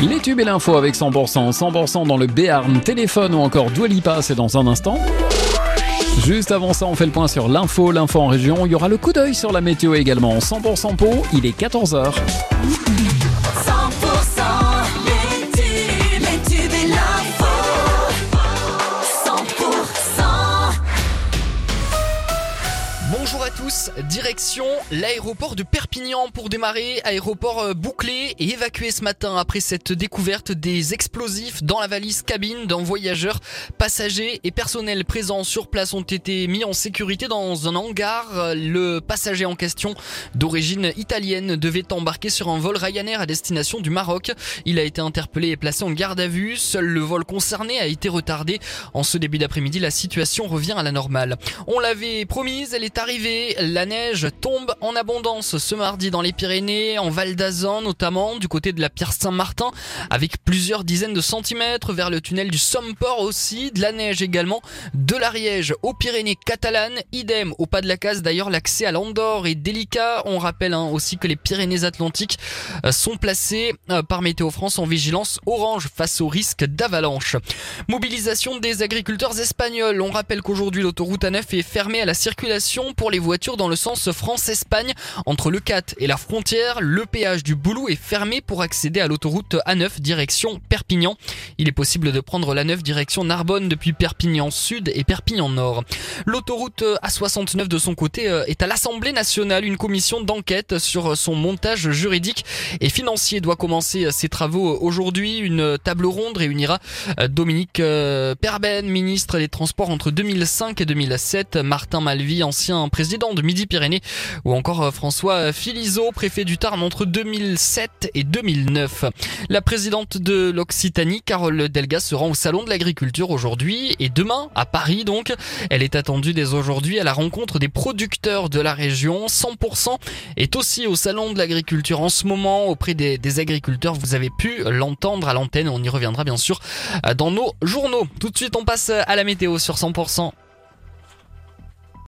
Les tubes et l'info avec 100%, 100% dans le Béarn, téléphone ou encore Dwalipa, c'est dans un instant. Juste avant ça, on fait le point sur l'info, l'info en région. Il y aura le coup d'œil sur la météo également. 100% peau, il est 14h. Direction l'aéroport de Perpignan pour démarrer, aéroport euh, bouclé et évacué ce matin après cette découverte des explosifs dans la valise cabine d'un voyageur. Passagers et personnel présents sur place ont été mis en sécurité dans un hangar. Le passager en question, d'origine italienne, devait embarquer sur un vol Ryanair à destination du Maroc. Il a été interpellé et placé en garde à vue. Seul le vol concerné a été retardé. En ce début d'après-midi, la situation revient à la normale. On l'avait promise, elle est arrivée. La neige tombe en abondance ce mardi dans les Pyrénées, en Val d'Azan notamment, du côté de la Pierre Saint-Martin, avec plusieurs dizaines de centimètres vers le tunnel du Somport aussi, de la neige également, de l'Ariège aux Pyrénées catalanes, idem au pas de la case d'ailleurs l'accès à l'Andorre est délicat. On rappelle hein, aussi que les Pyrénées-Atlantiques euh, sont placées euh, par Météo France en vigilance orange face au risque d'avalanche. Mobilisation des agriculteurs espagnols. On rappelle qu'aujourd'hui l'autoroute A9 est fermée à la circulation pour les voitures dans le sens France-Espagne. Entre le 4 et la frontière, le péage du Boulou est fermé pour accéder à l'autoroute A9 direction Perpignan. Il est possible de prendre la 9 direction Narbonne depuis Perpignan Sud et Perpignan Nord. L'autoroute A69 de son côté euh, est à l'Assemblée nationale. Une commission d'enquête sur son montage juridique et financier doit commencer ses travaux aujourd'hui. Une table ronde réunira euh, Dominique euh, Perben, ministre des Transports entre 2005 et 2007, Martin Malvy, ancien président de Midi-Pyrénées, ou encore euh, François Philiseau, préfet du Tarn entre 2007 et 2009. La présidente de l'Occitanie, Carole Delga, se rend au Salon de l'Agriculture aujourd'hui et demain à Paris donc. Elle est attendue dès aujourd'hui à la rencontre des producteurs de la région. 100% est aussi au Salon de l'Agriculture en ce moment auprès des, des agriculteurs. Vous avez pu l'entendre à l'antenne. On y reviendra bien sûr euh, dans nos journaux. Tout de suite, on passe à la météo sur 100%.